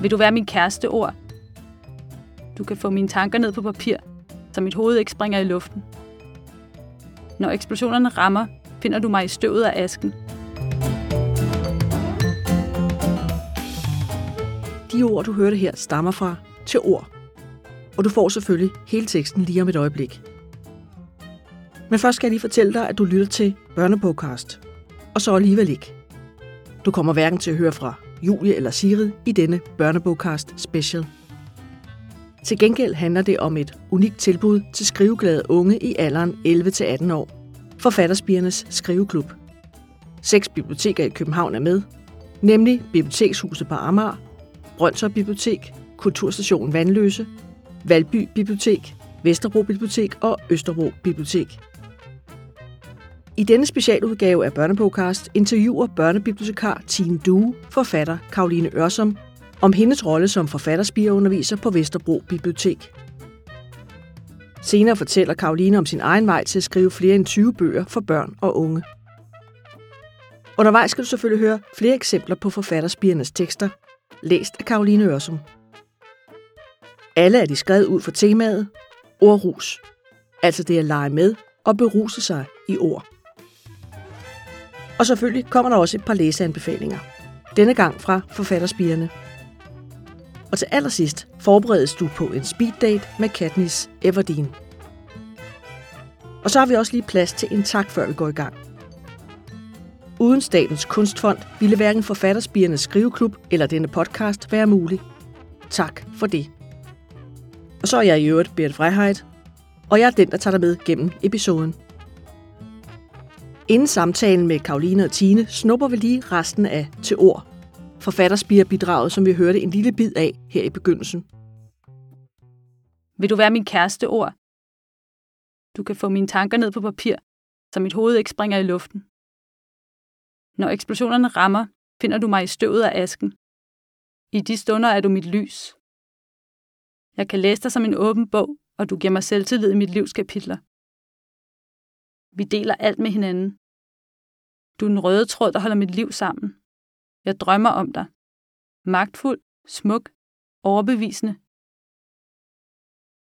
Vil du være min kæreste ord? Du kan få mine tanker ned på papir, så mit hoved ikke springer i luften. Når eksplosionerne rammer, finder du mig i støvet af asken. De ord, du hørte her, stammer fra til ord. Og du får selvfølgelig hele teksten lige om et øjeblik. Men først skal jeg lige fortælle dig, at du lytter til Børnepodcast. Og så alligevel ikke. Du kommer hverken til at høre fra Julie eller Sigrid i denne børnebogkast special. Til gengæld handler det om et unikt tilbud til skriveglade unge i alderen 11-18 år. Forfatterspiernes skriveklub. Seks biblioteker i København er med, nemlig Bibliotekshuset på Amager, Brøndshøj Bibliotek, Kulturstation Vandløse, Valby Bibliotek, Vesterbro Bibliotek og Østerbro Bibliotek. I denne specialudgave af Børnepodcast interviewer børnebibliotekar Tine Due forfatter Karoline Ørsom om hendes rolle som forfatterspireunderviser på Vesterbro Bibliotek. Senere fortæller Karoline om sin egen vej til at skrive flere end 20 bøger for børn og unge. Undervejs skal du selvfølgelig høre flere eksempler på forfatterspirernes tekster, læst af Karoline Ørsum. Alle er de skrevet ud for temaet ordrus, altså det at lege med og beruse sig i ord. Og selvfølgelig kommer der også et par læseanbefalinger. Denne gang fra forfatterspigerne. Og til allersidst forberedes du på en speeddate med Katniss Everdeen. Og så har vi også lige plads til en tak, før vi går i gang. Uden Statens Kunstfond ville hverken Forfatterspiernes Skriveklub eller denne podcast være mulig. Tak for det. Og så er jeg i øvrigt Berit Freiheit, og jeg er den, der tager dig med gennem episoden. Inden samtalen med Karoline og Tine snupper vi lige resten af til ord. Forfatterspire-bidraget, som vi hørte en lille bid af her i begyndelsen. Vil du være min kæreste ord? Du kan få mine tanker ned på papir, så mit hoved ikke springer i luften. Når eksplosionerne rammer, finder du mig i støvet af asken. I de stunder er du mit lys. Jeg kan læse dig som en åben bog, og du giver mig selvtillid i mit livs kapitler. Vi deler alt med hinanden. Du er den røde tråd, der holder mit liv sammen. Jeg drømmer om dig. Magtfuld, smuk, overbevisende.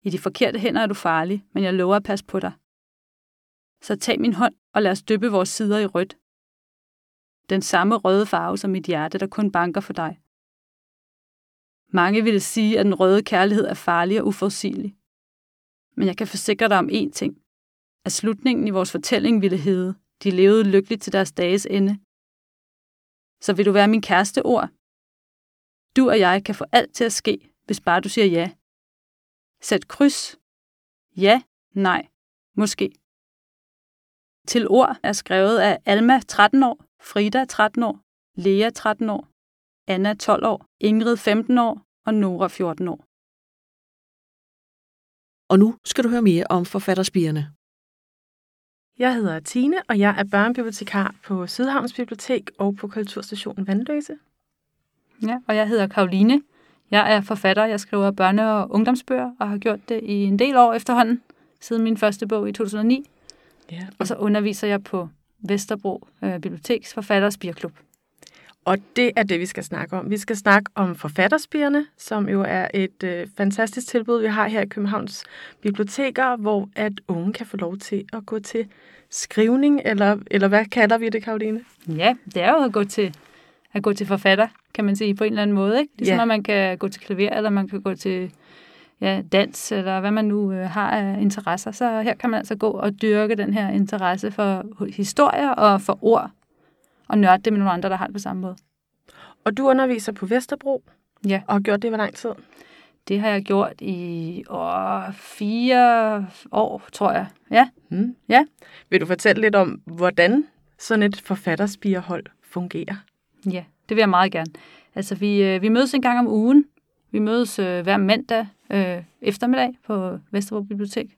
I de forkerte hænder er du farlig, men jeg lover at passe på dig. Så tag min hånd og lad os dyppe vores sider i rødt. Den samme røde farve som mit hjerte, der kun banker for dig. Mange ville sige, at den røde kærlighed er farlig og uforudsigelig. Men jeg kan forsikre dig om én ting. At slutningen i vores fortælling ville hedde, de levede lykkeligt til deres dages ende. Så vil du være min kæreste ord? Du og jeg kan få alt til at ske, hvis bare du siger ja. Sæt kryds. Ja, nej, måske. Til ord er skrevet af Alma 13 år, Frida 13 år, Lea 13 år, Anna 12 år, Ingrid 15 år og Nora 14 år. Og nu skal du høre mere om forfatterspirene. Jeg hedder Tine, og jeg er børnebibliotekar på Sydhavns Bibliotek og på Kulturstationen Vandløse. Ja, og jeg hedder Karoline. Jeg er forfatter. Jeg skriver børne- og ungdomsbøger og har gjort det i en del år efterhånden, siden min første bog i 2009. Ja, Og så underviser jeg på Vesterbro øh, Biblioteks Forfatter- og Spirklub. Og det er det, vi skal snakke om. Vi skal snakke om forfatterspirene, som jo er et øh, fantastisk tilbud, vi har her i Københavns Biblioteker, hvor at unge kan få lov til at gå til skrivning, eller, eller hvad kalder vi det, Karoline? Ja, det er jo at gå til, at gå til forfatter, kan man sige, på en eller anden måde. Ikke? Ligesom Ja. at man kan gå til klaver, eller man kan gå til ja, dans, eller hvad man nu øh, har af interesser. Så her kan man altså gå og dyrke den her interesse for historier og for ord, og nørde det med nogle andre, der har det på samme måde. Og du underviser på Vesterbro, Ja. og har gjort det i hvor lang tid? Det har jeg gjort i åh, fire år, tror jeg. Ja, Hmm. Ja. Vil du fortælle lidt om, hvordan sådan et forfatterspirehold fungerer? Ja, det vil jeg meget gerne. Altså, vi, øh, vi mødes en gang om ugen. Vi mødes øh, hver mandag øh, eftermiddag på Vesterbro Bibliotek.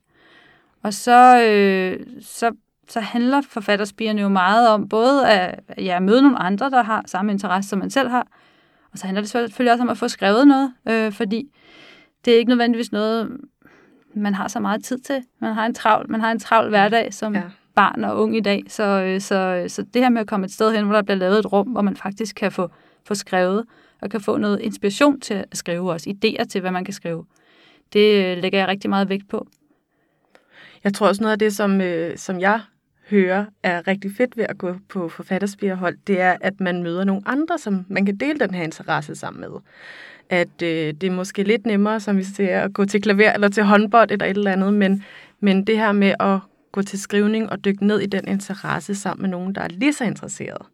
Og så, øh, så, så handler forfatterspirene jo meget om både at ja, møde nogle andre, der har samme interesse, som man selv har. Og så handler det selvfølgelig også om at få skrevet noget, øh, fordi det er ikke nødvendigvis noget, man har så meget tid til. Man har en travl, man har en travl hverdag som, Ja. ja. barn og ung i dag. Så, øh, så, så det her med at komme et sted hen, hvor der bliver lavet et rum, hvor man faktisk kan få, få skrevet, og kan få noget inspiration til at skrive også, idéer til, hvad man kan skrive. Det øh, lægger jeg rigtig meget vægt på. Jeg tror også noget af det, som, øh, som jeg hører er rigtig fedt ved at gå på forfatterspirhold, det er, at man møder nogle andre, som man kan dele den her interesse sammen med. At øh, det er måske lidt nemmere, som vi ser, at gå til klaver eller til håndbold eller et eller andet, men, men det her med at gå til skrivning og dykke ned i den interesse sammen med nogen, der er lige så interesseret,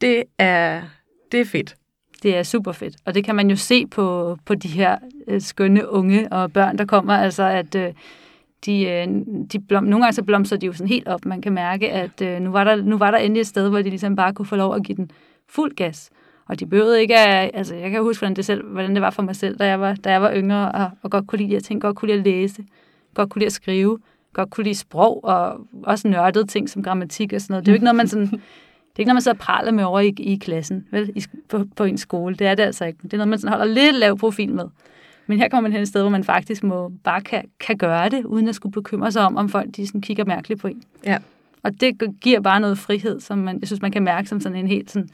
det er, det er fedt. Det er super fedt, og det kan man jo se på, på de her øh, skønne unge og børn, der kommer, altså at øh, de, øh, de blom, nogle gange så blomstrer de jo sådan helt op. Man kan mærke, at øh, nu, var der, nu var der endelig et sted, hvor de ligesom bare kunne få lov at give den fuld gas. Og de behøvede ikke at, altså jeg kan huske, hvordan det, selv, hvordan det var for mig selv, da jeg var, da jeg var yngre, og, og godt kunne lide de her ting, godt kunne lide at læse, godt kunne lide at skrive, godt kunne lide sprog, og også nørdede ting som grammatik og sådan noget. Det er jo ikke noget, man sådan, det er ikke noget, man så praler med over i, i klassen, vel, i, på, på en skole. Det er det altså ikke. Det er noget, man sådan holder lidt lav profil med. Men her kommer man hen et sted, hvor man faktisk må, bare kan, kan gøre det, uden at skulle bekymre sig om, om folk de sådan kigger mærkeligt på en. Ja. Og det giver bare noget frihed, som man, jeg synes, man kan mærke som sådan en helt sådan,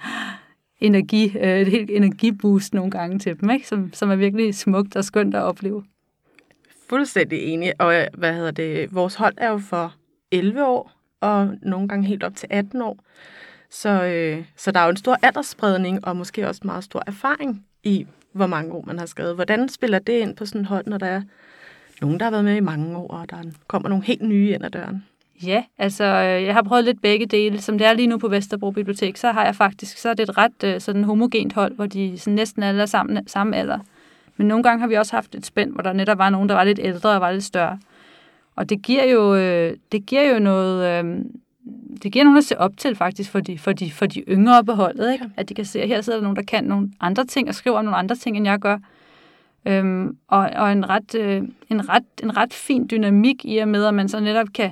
energi, øh, et helt energiboost nogle gange til dem, ikke? Som, som er virkelig smukt og skønt at opleve. Fuldstændig enig. Og øh, hvad hedder det? Vores hold er jo for 11 år, og nogle gange helt op til 18 år. Så, øh, så der er jo en stor aldersspredning, og måske også meget stor erfaring i, hvor mange år man har skrevet. Hvordan spiller det ind på sådan et hold, når der er nogen, der har været med i mange år, og der kommer nogle helt nye ind ad døren? Ja, altså øh, jeg har prøvet lidt begge dele. Som det er lige nu på Vesterbro Bibliotek, så har jeg faktisk, så er det et ret øh, sådan homogent hold, hvor de sådan næsten alle er sammen, samme alder. Men nogle gange har vi også haft et spænd, hvor der netop var nogen, der var lidt ældre og var lidt større. Og det giver jo, øh, det giver jo noget, øh, det giver nogen at se op til faktisk for de, for de, for de yngre på holdet, ikke? at de kan se, at her sidder der nogen, der kan nogle andre ting og skriver om nogle andre ting, end jeg gør. Øhm, og og en, ret, øh, en, ret, en ret fin dynamik i og med, at man så netop kan,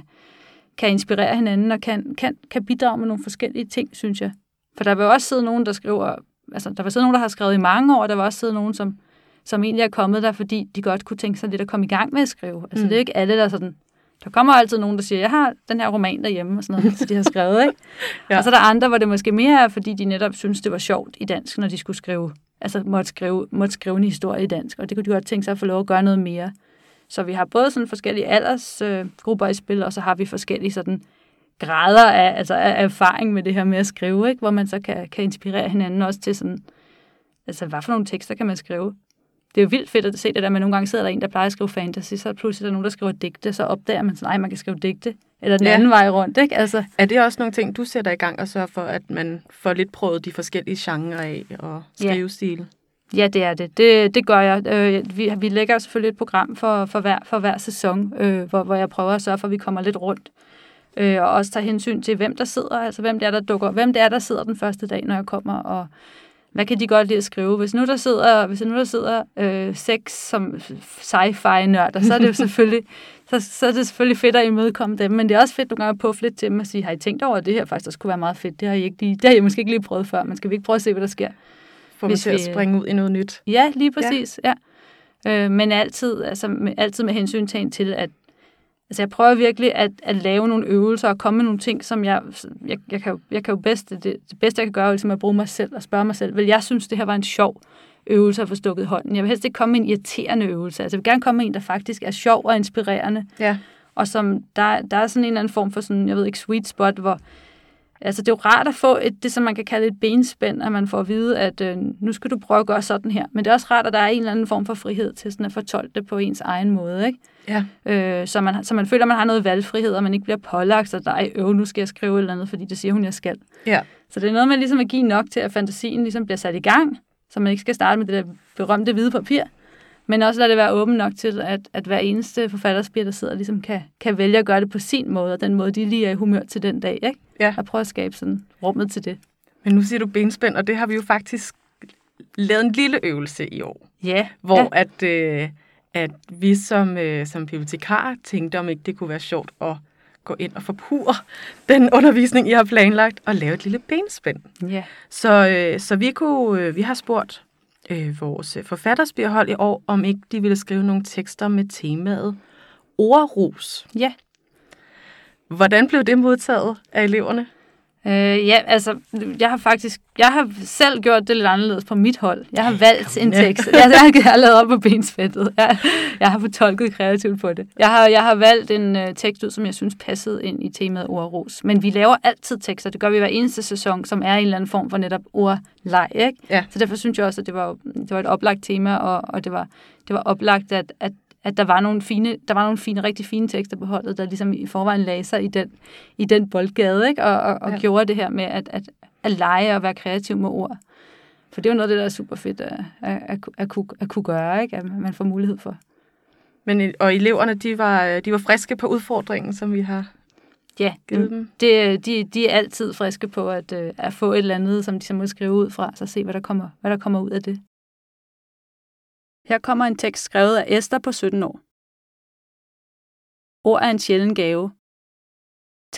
kan inspirere hinanden og kan, kan, kan bidrage med nogle forskellige ting, synes jeg. For der vil også sidde nogen, der skriver, altså der vil sidde nogen, der har skrevet i mange år, og der vil også sidde nogen, som, som egentlig er kommet der, fordi de godt kunne tænke sig lidt at komme i gang med at skrive. Altså mm. det er ikke alle, der sådan, der kommer altid nogen, der siger, jeg har den her roman derhjemme, og sådan noget, så de har skrevet, ikke? ja. Og så er der andre, hvor det måske mere er, fordi de netop synes, det var sjovt i dansk, når de skulle skrive, altså måtte skrive, måtte skrive en historie i dansk, og det kunne de godt tænke sig at få lov at gøre noget mere. Så vi har både sådan forskellige aldersgrupper øh, i spil, og så har vi forskellige sådan grader af, altså af erfaring med det her med at skrive, ikke? hvor man så kan, kan inspirere hinanden også til sådan, altså hvad for nogle tekster kan man skrive? Det er jo vildt fedt at se det der, men nogle gange sidder der en, der plejer at skrive fantasy, så er pludselig der nogen, der skriver digte, så opdager man sådan, nej, man kan skrive digte, eller den ja. anden vej rundt, ikke? Altså, er det også nogle ting, du sætter i gang og sørger for, at man får lidt prøvet de forskellige genrer af og skrivestil? Ja. Ja, det er det. Det, det gør jeg. Øh, vi, vi lægger selvfølgelig et program for, for, hver, for hver sæson, øh, hvor, hvor jeg prøver at sørge for, at vi kommer lidt rundt. Øh, og også tager hensyn til, hvem der sidder, altså hvem det er, der dukker, hvem det er, der sidder den første dag, når jeg kommer, og hvad kan de godt lide at skrive? Hvis nu der sidder, hvis nu der sidder øh, seks som sci-fi-nørder, så er det jo selvfølgelig, så, så er det selvfølgelig fedt at imødekomme dem, men det er også fedt nogle gange at puffe lidt til dem og sige, har I tænkt over, at det her faktisk også kunne være meget fedt? Det har I, ikke lige, det har I måske ikke lige prøvet før, men skal vi ikke prøve at se, hvad der sker? Får til vi, at springe ud i noget nyt. Ja, lige præcis. Ja. ja. Øh, men altid, altså, med, altid med hensyn til, at altså, jeg prøver virkelig at, at lave nogle øvelser og komme med nogle ting, som jeg, jeg, jeg, kan, jo, jeg kan jo bedst, det, det bedste, jeg kan gøre, er ligesom at bruge mig selv og spørge mig selv, vil jeg synes, det her var en sjov øvelse at få stukket hånden. Jeg vil helst ikke komme med en irriterende øvelse. Altså, jeg vil gerne komme med en, der faktisk er sjov og inspirerende. Ja. Og som, der, der er sådan en eller anden form for sådan, jeg ved ikke, sweet spot, hvor, Altså, det er jo rart at få et, det, som man kan kalde et benspænd, at man får at vide, at øh, nu skal du prøve at gøre sådan her. Men det er også rart, at der er en eller anden form for frihed til sådan at fortolke det på ens egen måde, ikke? Ja. Øh, så, man, så man føler, at man har noget valgfrihed, og man ikke bliver pålagt, så der er, øv, nu skal jeg skrive et eller andet, fordi det siger hun, jeg skal. Ja. Så det er noget med ligesom at give nok til, at fantasien ligesom bliver sat i gang, så man ikke skal starte med det der berømte hvide papir, men også lade det være åben nok til, at, at hver eneste forfatterspir, der sidder, ligesom kan, kan vælge at gøre det på sin måde, og den måde, de lige er i humør til den dag. Ikke? Ja. Og prøve at skabe sådan rummet til det. Men nu siger du benspænd, og det har vi jo faktisk lavet en lille øvelse i år. Ja. Hvor ja. At, øh, at vi som, øh, som bibliotekar tænkte, om ikke det kunne være sjovt at gå ind og forpure den undervisning, I har planlagt, og lave et lille benspænd. Ja. Så, øh, så vi, kunne, øh, vi har spurgt øh, vores forfatterspirhold i år, om ikke de ville skrive nogle tekster med temaet ordrus. Ja. Hvordan blev det modtaget af eleverne? Øh, ja, altså, jeg har faktisk, jeg har selv gjort det lidt anderledes på mit hold. Jeg har valgt en tekst. Jeg, jeg har lavet op på bensfættet. Jeg, jeg har fortolket kreativt på det. Jeg har, jeg har valgt en uh, tekst ud, som jeg synes passede ind i temaet ordros. Men vi laver altid tekster. Det gør vi hver eneste sæson, som er en eller anden form for netop ordleg. Ikke? Ja. Så derfor synes jeg også, at det var, det var et oplagt tema, og, og det, var, det var oplagt, at, at at der var nogle fine, der var nogle fine, rigtig fine tekster på holdet, der ligesom i forvejen lagde sig i den, i den boldgade, ikke? og, og, og ja. gjorde det her med at, at, at lege og være kreativ med ord. For det er jo noget af det, der er super fedt at, at, at, at, kunne, at kunne gøre, ikke? at man får mulighed for. Men, og eleverne, de var, de var friske på udfordringen, som vi har Ja, givet dem. Det, de, de er altid friske på at, at få et eller andet, som de så må skrive ud fra, så se, hvad der kommer, hvad der kommer ud af det. Her kommer en tekst skrevet af Esther på 17 år. Ord er en sjælden gave.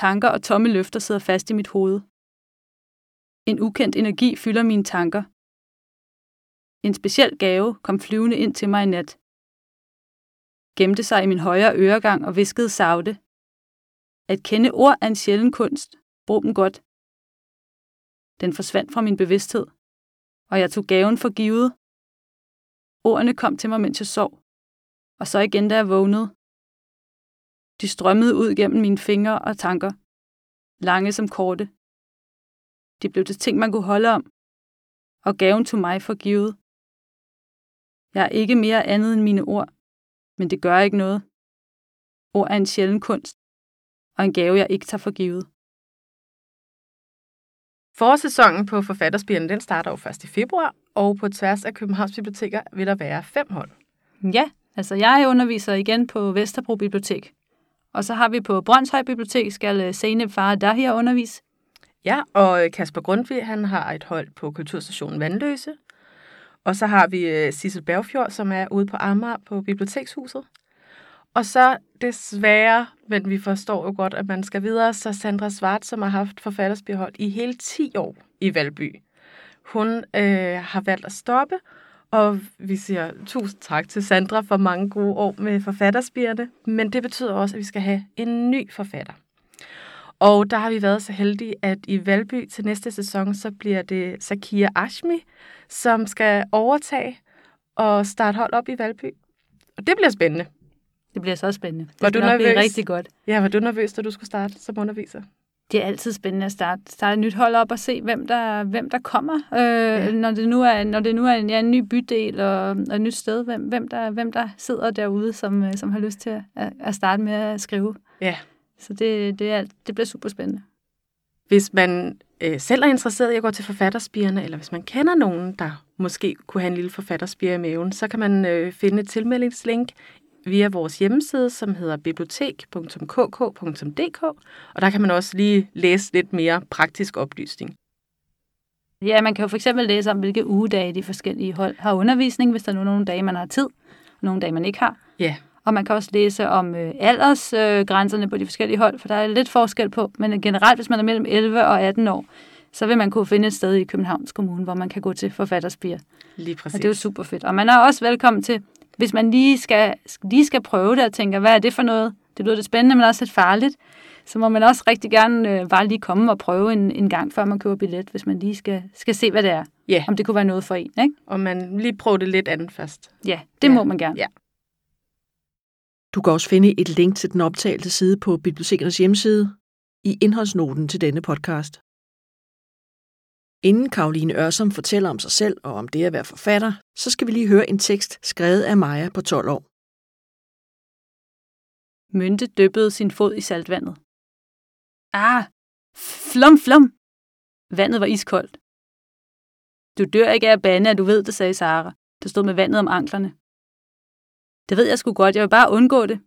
Tanker og tomme løfter sidder fast i mit hoved. En ukendt energi fylder mine tanker. En speciel gave kom flyvende ind til mig i nat. Gemte sig i min højre øregang og viskede savte. At kende ord er en sjælden kunst. Brug dem godt. Den forsvandt fra min bevidsthed, og jeg tog gaven for givet Ordene kom til mig, mens jeg sov. Og så igen, da jeg vågnede. De strømmede ud gennem mine fingre og tanker. Lange som korte. De blev til ting, man kunne holde om. Og gaven tog mig for givet. Jeg er ikke mere andet end mine ord, men det gør ikke noget. Ord er en sjælden kunst, og en gave, jeg ikke tager for givet. Forårssæsonen på Forfatterspiren, den starter jo først i februar, og på tværs af Københavns Biblioteker vil der være fem hold. Ja, altså jeg underviser igen på Vesterbro Bibliotek. Og så har vi på Brøndshøj Bibliotek, skal Seneb Far Dahir undervise. Ja, og Kasper Grundtvig, han har et hold på Kulturstationen Vandløse. Og så har vi øh, Sissel Bergfjord, som er ude på Amager på Bibliotekshuset. Og så desværre, men vi forstår jo godt, at man skal videre, så Sandra Svart, som har haft forfattersbehold i hele 10 år i Valby. Hun øh, har valgt at stoppe, og vi siger tusind tak til Sandra for mange gode år med forfatterspirene, men det betyder også, at vi skal have en ny forfatter. Og der har vi været så heldige, at i Valby til næste sæson, så bliver det Sakia Ashmi, som skal overtage og starte hold op i Valby. Og det bliver spændende. Det bliver så spændende. Det var du nervøs? blive rigtig godt. Ja, var du nervøs, da du skulle starte som underviser? Det er altid spændende at starte, starte et nyt hold op og se, hvem der, hvem der kommer. Øh, ja. Når det nu er, når det nu er en, ja, en ny bydel og, og et nyt sted, hvem, hvem, der, hvem der sidder derude, som, øh, som har lyst til at, at starte med at skrive. Ja. Så det, det, er, det bliver super spændende. Hvis man øh, selv er interesseret i at gå til forfatterspirene, eller hvis man kender nogen, der måske kunne have en lille forfatterspire i maven, så kan man øh, finde et tilmeldingslink via vores hjemmeside, som hedder bibliotek.kk.dk, og der kan man også lige læse lidt mere praktisk oplysning. Ja, man kan jo for eksempel læse om, hvilke ugedage de forskellige hold har undervisning, hvis der er nogle dage, man har tid, og nogle dage, man ikke har. Ja. Og man kan også læse om øh, aldersgrænserne øh, på de forskellige hold, for der er lidt forskel på, men generelt, hvis man er mellem 11 og 18 år, så vil man kunne finde et sted i Københavns Kommune, hvor man kan gå til forfatterspier. Lige præcis. Og det er jo super fedt. Og man er også velkommen til hvis man lige skal, lige skal prøve det og tænker, hvad er det for noget? Det lyder lidt spændende, men også lidt farligt. Så må man også rigtig gerne øh, bare lige komme og prøve en, en gang, før man køber billet, hvis man lige skal, skal se, hvad det er. Ja. Om det kunne være noget for en, ikke? Og man lige prøve det lidt andet først. Ja, det ja. må man gerne. Ja. Du kan også finde et link til den optagelse side på bibliotekernes hjemmeside i indholdsnoten til denne podcast. Inden Karoline Ørsom fortæller om sig selv og om det at være forfatter, så skal vi lige høre en tekst skrevet af Maja på 12 år. Mynte dyppede sin fod i saltvandet. Ah, flom, flom! Vandet var iskoldt. Du dør ikke af at bande, at du ved det, sagde Sara, der stod med vandet om anklerne. Det ved jeg sgu godt, jeg vil bare undgå det.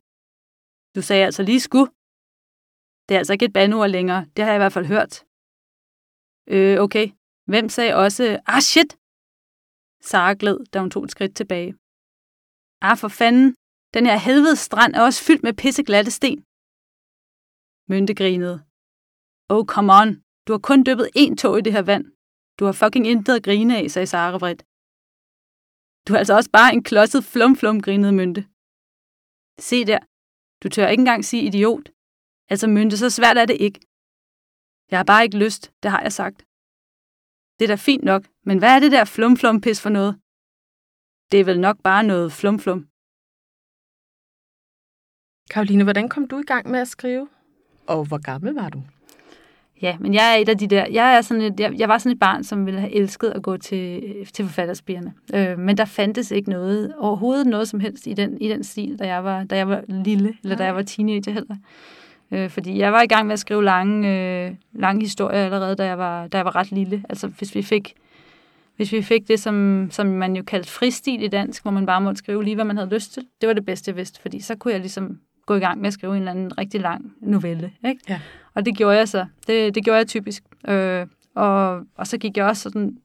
Du sagde altså lige sku. Det er altså ikke et bandeord længere, det har jeg i hvert fald hørt. Øh, okay. Hvem sagde også, ah shit? Sara gled, da hun tog et skridt tilbage. Ah, for fanden. Den her helvedes strand er også fyldt med pisseglatte sten. Mynte grinede. Oh, come on. Du har kun dyppet én tog i det her vand. Du har fucking intet at grine af, sagde Sara vredt. Du er altså også bare en klodset flum-flum, grinede Mynte. Se der. Du tør ikke engang sige idiot. Altså, mynte, så svært er det ikke. Jeg har bare ikke lyst, det har jeg sagt. Det er da fint nok, men hvad er det der flum-flum-pis for noget? Det er vel nok bare noget flum-flum. Karoline, hvordan kom du i gang med at skrive? Og hvor gammel var du? Ja, men jeg er et af de der, jeg, er sådan et, jeg, jeg var sådan et barn, som ville have elsket at gå til, til forfatterspirene. Øh, men der fandtes ikke noget, overhovedet noget som helst i den, i den stil, da jeg var, da jeg var lille, eller da jeg var teenager heller. Øh, fordi jeg var i gang med at skrive lange, øh, lange historier allerede, da jeg, var, da jeg var ret lille. Altså hvis vi fik, hvis vi fik det, som, som man jo kaldte fristil i dansk, hvor man bare måtte skrive lige, hvad man havde lyst til, det var det bedste, jeg vidste, fordi så kunne jeg ligesom gå i gang med at skrive en eller anden rigtig lang novelle. Ikke? Ja. Og det gjorde jeg så. Det, det gjorde jeg typisk. Øh, og, og så gik jeg også sådan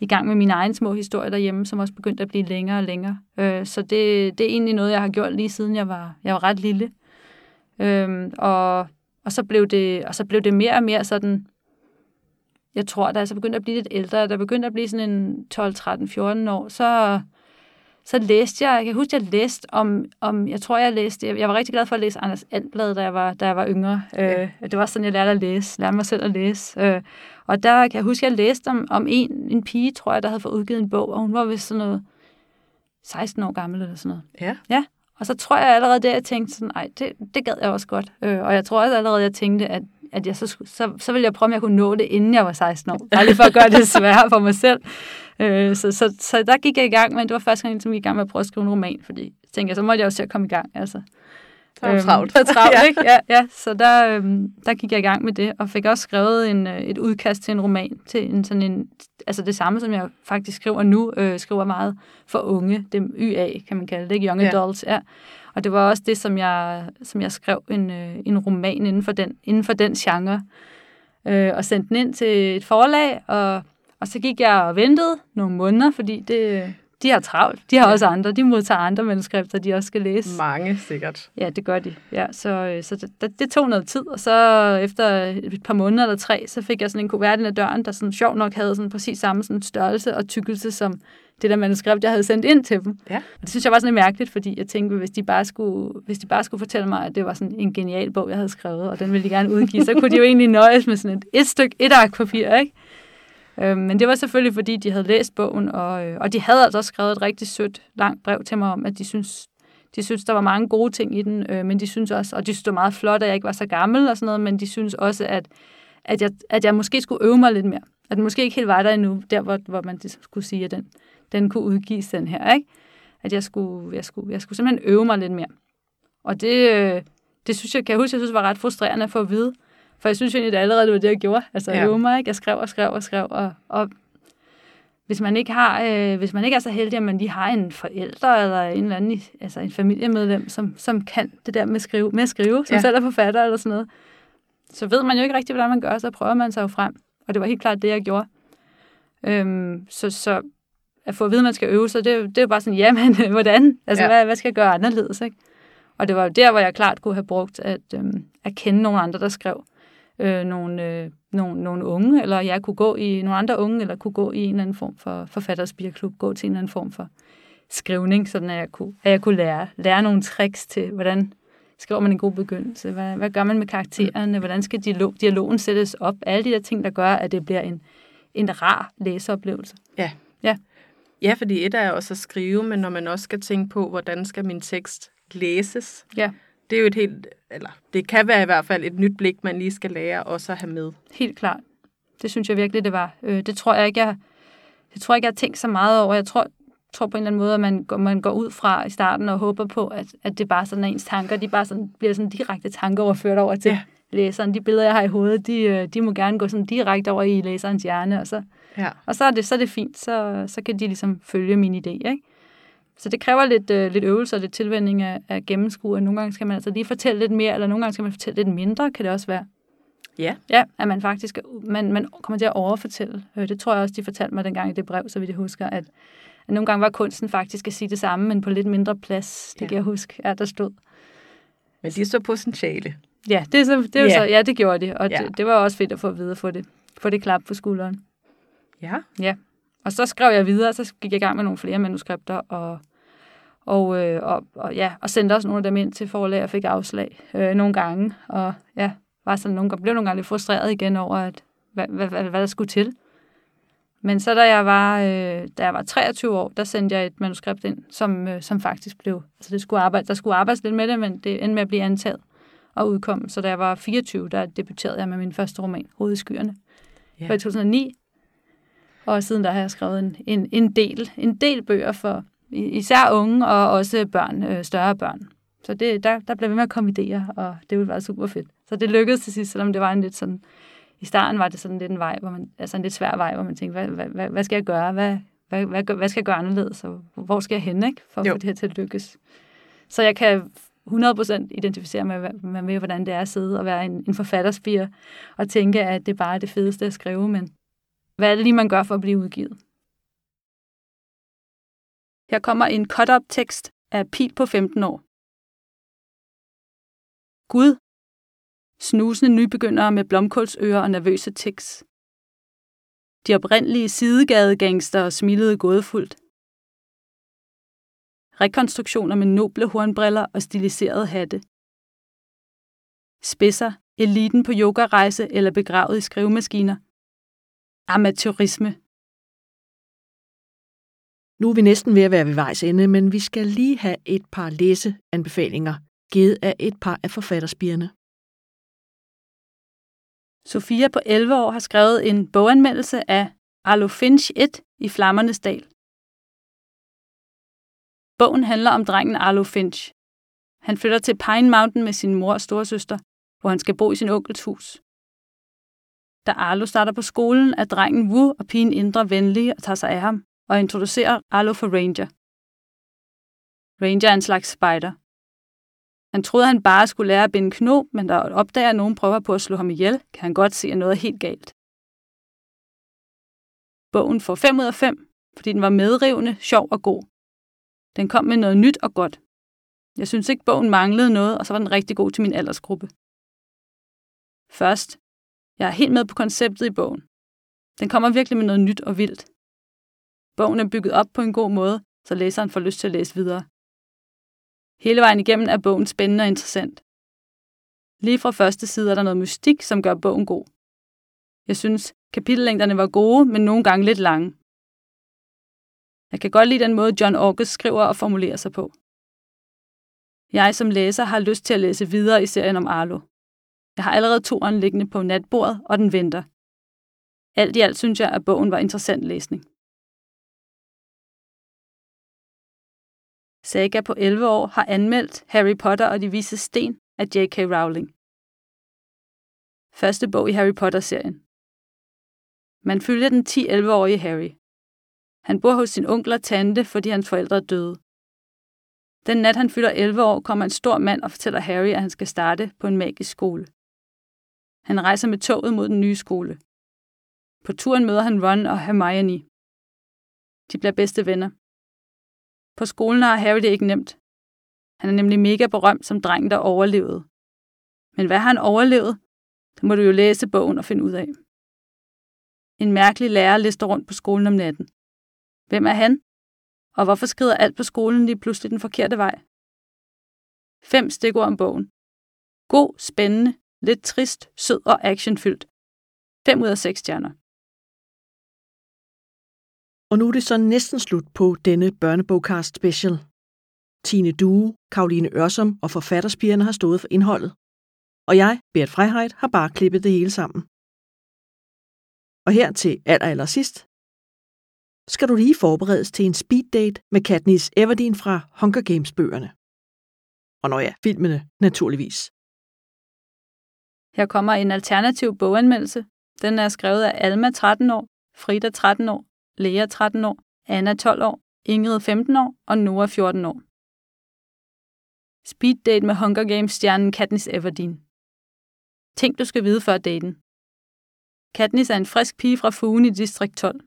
i gang med mine egne små historier derhjemme, som også begyndte at blive længere og længere. Øh, så det, det er egentlig noget, jeg har gjort lige siden jeg var, jeg var ret lille. Øh, og, og, så blev det, og så blev det mere og mere sådan, jeg tror, da jeg så begyndte at blive lidt ældre, der begyndte at blive sådan en 12, 13, 14 år, så, så læste jeg, jeg kan huske, jeg læste om, om jeg tror, jeg læste, jeg, jeg var rigtig glad for at læse Anders Altblad, da jeg var, da jeg var yngre. Ja. Øh, det var sådan, jeg lærte at læse, lærte mig selv at læse. Øh, og der kan jeg huske, jeg læste om, om en, en pige, tror jeg, der havde fået udgivet en bog, og hun var vist sådan noget 16 år gammel eller sådan noget. Ja. Ja, og så tror jeg allerede der, jeg tænkte sådan, nej, det, det gad jeg også godt. Øh, og jeg tror også allerede, jeg tænkte, at at jeg så, skulle, så, så ville jeg prøve, om jeg kunne nå det, inden jeg var 16 år. Bare lige for at gøre det sværere for mig selv. Øh, så, så, så der gik jeg i gang, men det var første gang, jeg ligesom gik i gang med at prøve at skrive en roman, fordi jeg så måtte jeg også selv komme i gang. Altså. Det var travlt. Det var travlt, ikke? Ja, ja. Så der, øhm, der gik jeg i gang med det, og fik også skrevet en, øh, et udkast til en roman, til en sådan en, altså det samme, som jeg faktisk skriver nu, øh, skriver meget for unge, det YA, kan man kalde det, ikke? Young Ja. Adults, ja. Og det var også det, som jeg, som jeg skrev en, øh, en roman inden for den, inden for den genre, øh, og sendte den ind til et forlag, og, og så gik jeg og ventede nogle måneder, fordi det, de har travlt. De har Ja. også andre. De modtager andre manuskripter, de også skal læse. Mange sikkert. Ja, det gør de. Ja, så øh, så det, det, tog noget tid, og så efter et par måneder eller tre, så fik jeg sådan en kuvert ind ad døren, der sådan sjov nok havde sådan præcis samme sådan størrelse og tykkelse som det der manuskript, jeg havde sendt ind til dem. Ja. Og det synes jeg var sådan lidt mærkeligt, fordi jeg tænkte, hvis de bare skulle, hvis de bare skulle fortælle mig, at det var sådan en genial bog, jeg havde skrevet, og den ville de gerne udgive, så kunne de jo egentlig nøjes med sådan et, et stykke et ark papir, ikke? Øhm, men det var selvfølgelig, fordi de havde læst bogen, og, øh, og de havde altså også skrevet et rigtig sødt, langt brev til mig om, at de synes, de synes, der var mange gode ting i den, øh, men de synes også, og de synes, det var meget flot, at jeg ikke var så gammel og sådan noget, men de synes også, at, at, jeg, at jeg måske skulle øve mig lidt mere. At den måske ikke helt var der endnu, der hvor, hvor man ligesom skulle sige, at den, den kunne udgives, den her, ikke? At jeg skulle, jeg skulle, jeg skulle simpelthen øve mig lidt mere. Og det, øh, det synes jeg, kan jeg huske, jeg synes var ret frustrerende at få at vide. For jeg synes jo egentlig, at allerede det var det, jeg gjorde. Altså Ja. ja. øve mig, ikke? Jeg skrev og skrev og skrev, og, og hvis man ikke har, øh, hvis man ikke er så heldig, at man lige har en forælder eller en eller anden, altså en familiemedlem, som, som kan det der med, skrive, med at skrive, som Ja. selv er forfatter eller sådan noget, så ved man jo ikke rigtig, hvordan man gør, så prøver man sig jo frem. Og det var helt klart det, jeg gjorde. Øhm, så, så at få at vide, at man skal øve sig, det, det er jo bare sådan, jamen, hvordan? Altså, ja. hvad, hvad skal jeg gøre anderledes, ikke? Og det var jo der, hvor jeg klart kunne have brugt at, øhm, at kende nogle andre, der skrev. Øh, nogle, øh, nogle, nogle unge, eller jeg kunne gå i nogle andre unge, eller kunne gå i en eller anden form for forfatterspirklub, gå til en eller anden form for skrivning, sådan at jeg kunne, at jeg kunne lære, lære nogle tricks til, hvordan skriver man en god begyndelse, hvad, hvad gør man med karaktererne, hvordan skal dialog, dialogen sættes op, alle de der ting, der gør, at det bliver en, en rar læseoplevelse. Ja, fordi et er også at skrive, men når man også skal tænke på, hvordan skal min tekst læses, Ja, det er jo et helt, eller det kan være i hvert fald et nyt blik, man lige skal lære også at have med. helt klart. Det synes jeg virkelig, det var. Øh, det tror jeg ikke, jeg, det tror jeg ikke, jeg har tænkt så meget over. Jeg tror, tror på en eller anden måde, at man går, man går ud fra i starten og håber på, at, at det bare sådan er ens tanker. De bare sådan, bliver sådan direkte tankeoverført over til Ja. ja. læseren. De billeder, jeg har i hovedet, de, øh, de må gerne gå sådan direkte over i læserens hjerne, og så, Ja. og så er det, så er det fint. Så, så kan de ligesom følge min idé, ikke? Så det kræver lidt, øh, lidt øvelse og lidt tilvænding af, af gennemskue, og nogle gange skal man altså lige fortælle lidt mere, eller nogle gange skal man fortælle lidt mindre, kan det også være. Ja. Ja, at man faktisk man, man kommer til at overfortælle. Øh, Det tror jeg også, de fortalte mig dengang i det brev, så vidt jeg husker, at, at nogle gange var kunsten faktisk at sige det samme, men på lidt mindre plads. Det Ja. kan jeg huske, ja, der stod. Men de så potentiale. Ja, det, er så, det er jo Ja. så, ja, det gjorde de, og Ja. det, det var også fedt at få at vide, at få det, få det klap på skulderen. Ja. Ja, og så skrev jeg videre, så gik jeg i gang med nogle flere manuskripter, og, Og, øh, og, og, ja, og sendte også nogle af dem ind til forlag og fik afslag øh, nogle gange. Og ja, var sådan nogle, blev nogle gange lidt frustreret igen over, at, hvad, hvad, hvad, hvad der skulle til. Men så da jeg var, øh, da jeg var 23 år, der sendte jeg et manuskript ind, som, øh, som faktisk blev, altså det skulle arbejde, der skulle arbejdes lidt med det, men det endte med at blive antaget og udkom. Så da jeg var 24, der debuterede jeg med min første roman, Hovedskyerne, ja. i 2009. Og siden der har jeg skrevet en, en, en, del, en del bøger for især unge og også børn, øh, større børn. Så det, der, der blev ved med at komme idéer, og det ville være super fedt. Så det lykkedes til sidst, selvom det var en lidt sådan... I starten var det sådan lidt en vej, hvor man, altså en lidt svær vej, hvor man tænkte, hvad, hvad, hvad, hvad skal jeg gøre? Hvad, hvad, hvad, hvad skal jeg gøre anderledes? Og hvor skal jeg hen, ikke? For at jo. få det her til at lykkes. Så jeg kan 100% identificere mig med, med, hvordan det er at sidde og være en, en forfatterspire og tænke, at det bare er det fedeste at skrive, men hvad er det lige, man gør for at blive udgivet? Her kommer en cut-up tekst af Pil på 15 år. Gud. Snusende nybegyndere med blomkålsører og nervøse tics. De oprindelige sidegadegangster smilede gådefuldt. Rekonstruktioner med noble hornbriller og stiliserede hatte. Spidser, eliten på yogarejse eller begravet i skrivemaskiner. Amateurisme. Nu er vi næsten ved at være ved vejs ende, men vi skal lige have et par læseanbefalinger, givet af et par af forfatterspirene. Sofia på 11 år har skrevet en boganmeldelse af Arlo Finch 1 i Flammernes Dal. Bogen handler om drengen Arlo Finch. Han flytter til Pine Mountain med sin mor og storesøster, hvor han skal bo i sin onkels hus. Da Arlo starter på skolen, er drengen Wu og pigen indre venlige og tager sig af ham og introducerer Arlo for Ranger. Ranger er en slags spider. Han troede, han bare skulle lære at binde kno, men da opdager, at nogen prøver på at slå ham ihjel, kan han godt se, at noget er helt galt. Bogen får 5 ud af 5, fordi den var medrivende, sjov og god. Den kom med noget nyt og godt. Jeg synes ikke, bogen manglede noget, og så var den rigtig god til min aldersgruppe. Først, jeg er helt med på konceptet i bogen. Den kommer virkelig med noget nyt og vildt. Bogen er bygget op på en god måde, så læseren får lyst til at læse videre. Hele vejen igennem er bogen spændende og interessant. Lige fra første side er der noget mystik, som gør bogen god. Jeg synes, kapitellængderne var gode, men nogle gange lidt lange. Jeg kan godt lide den måde, John August skriver og formulerer sig på. Jeg som læser har lyst til at læse videre i serien om Arlo. Jeg har allerede toeren liggende på natbordet, og den venter. Alt i alt synes jeg, at bogen var interessant læsning. Saga på 11 år har anmeldt Harry Potter og de vise sten af J.K. Rowling. Første bog i Harry Potter-serien. Man følger den 10-11-årige Harry. Han bor hos sin onkel og tante, fordi hans forældre er døde. Den nat, han fylder 11 år, kommer en stor mand og fortæller Harry, at han skal starte på en magisk skole. Han rejser med toget mod den nye skole. På turen møder han Ron og Hermione. De bliver bedste venner. På skolen har Harry det ikke nemt. Han er nemlig mega berømt som dreng, der overlevede. Men hvad har han overlevet? Det må du jo læse bogen og finde ud af. En mærkelig lærer lister rundt på skolen om natten. Hvem er han? Og hvorfor skrider alt på skolen lige pludselig den forkerte vej? Fem stikord om bogen. God, spændende, lidt trist, sød og actionfyldt. 5 ud af 6 stjerner. Og nu er det så næsten slut på denne børnebogcast special. Tine Due, Karoline Ørsom og forfatterspigerne har stået for indholdet. Og jeg, Bert Freiheit, har bare klippet det hele sammen. Og her til aller, aller sidst, skal du lige forberedes til en speed date med Katniss Everdeen fra Hunger Games-bøgerne. Og når ja, filmene naturligvis. Her kommer en alternativ boganmeldelse. Den er skrevet af Alma 13 år, Frida 13 år, Lea 13 år, Anna 12 år, Ingrid 15 år og Noah 14 år. Speed date med Hunger Games-stjernen Katniss Everdeen. Ting, du skal vide før daten. Katniss er en frisk pige fra Fugen i distrikt 12.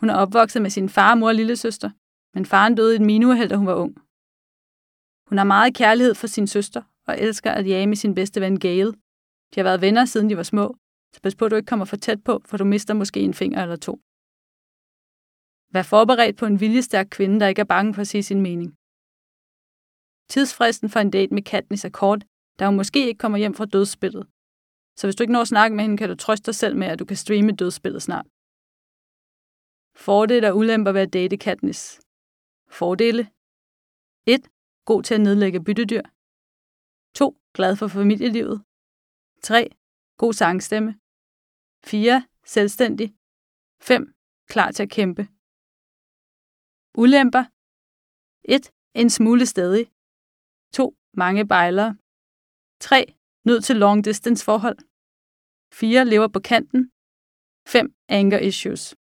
Hun er opvokset med sin far, mor og lillesøster, men faren døde i et minueheld, da hun var ung. Hun har meget kærlighed for sin søster og elsker at jage med sin bedste ven Gale. De har været venner, siden de var små, så pas på, at du ikke kommer for tæt på, for du mister måske en finger eller to. Vær forberedt på en viljestærk kvinde, der ikke er bange for at sige sin mening. Tidsfristen for en date med Katniss er kort, da hun måske ikke kommer hjem fra dødsspillet. Så hvis du ikke når at snakke med hende, kan du trøste dig selv med, at du kan streame dødsspillet snart. Fordele og ulemper ved at date Katniss. Fordele. 1. God til at nedlægge byttedyr. 2. Glad for familielivet. 3. God sangstemme. 4. Selvstændig. 5. Klar til at kæmpe. Ulemper. 1. En smule stedig. 2. Mange bejlere. 3. Nødt til long distance forhold. 4. Lever på kanten. 5. Anger issues.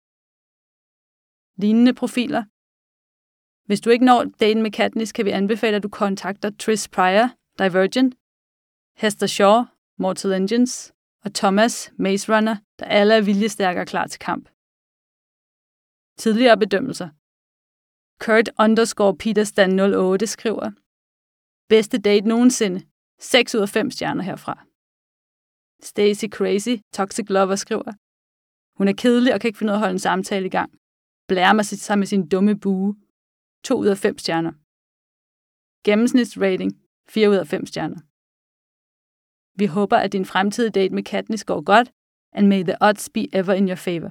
Lignende profiler. Hvis du ikke når daten med Katniss, kan vi anbefale, at du kontakter Tris Pryor, Divergent, Hester Shaw, Mortal Engines og Thomas, Maze Runner, der alle er viljestærke og klar til kamp. Tidligere bedømmelser. Kurt underscore Peter Stan 08 skriver, Bedste date nogensinde. 6 ud af 5 stjerner herfra. Stacy Crazy, Toxic Lover, skriver, Hun er kedelig og kan ikke finde ud af at holde en samtale i gang. Blærer mig sig med sin dumme bue. 2 ud af 5 stjerner. Gennemsnitsrating 4 ud af 5 stjerner. Vi håber, at din fremtidige date med Katniss går godt, and may the odds be ever in your favor.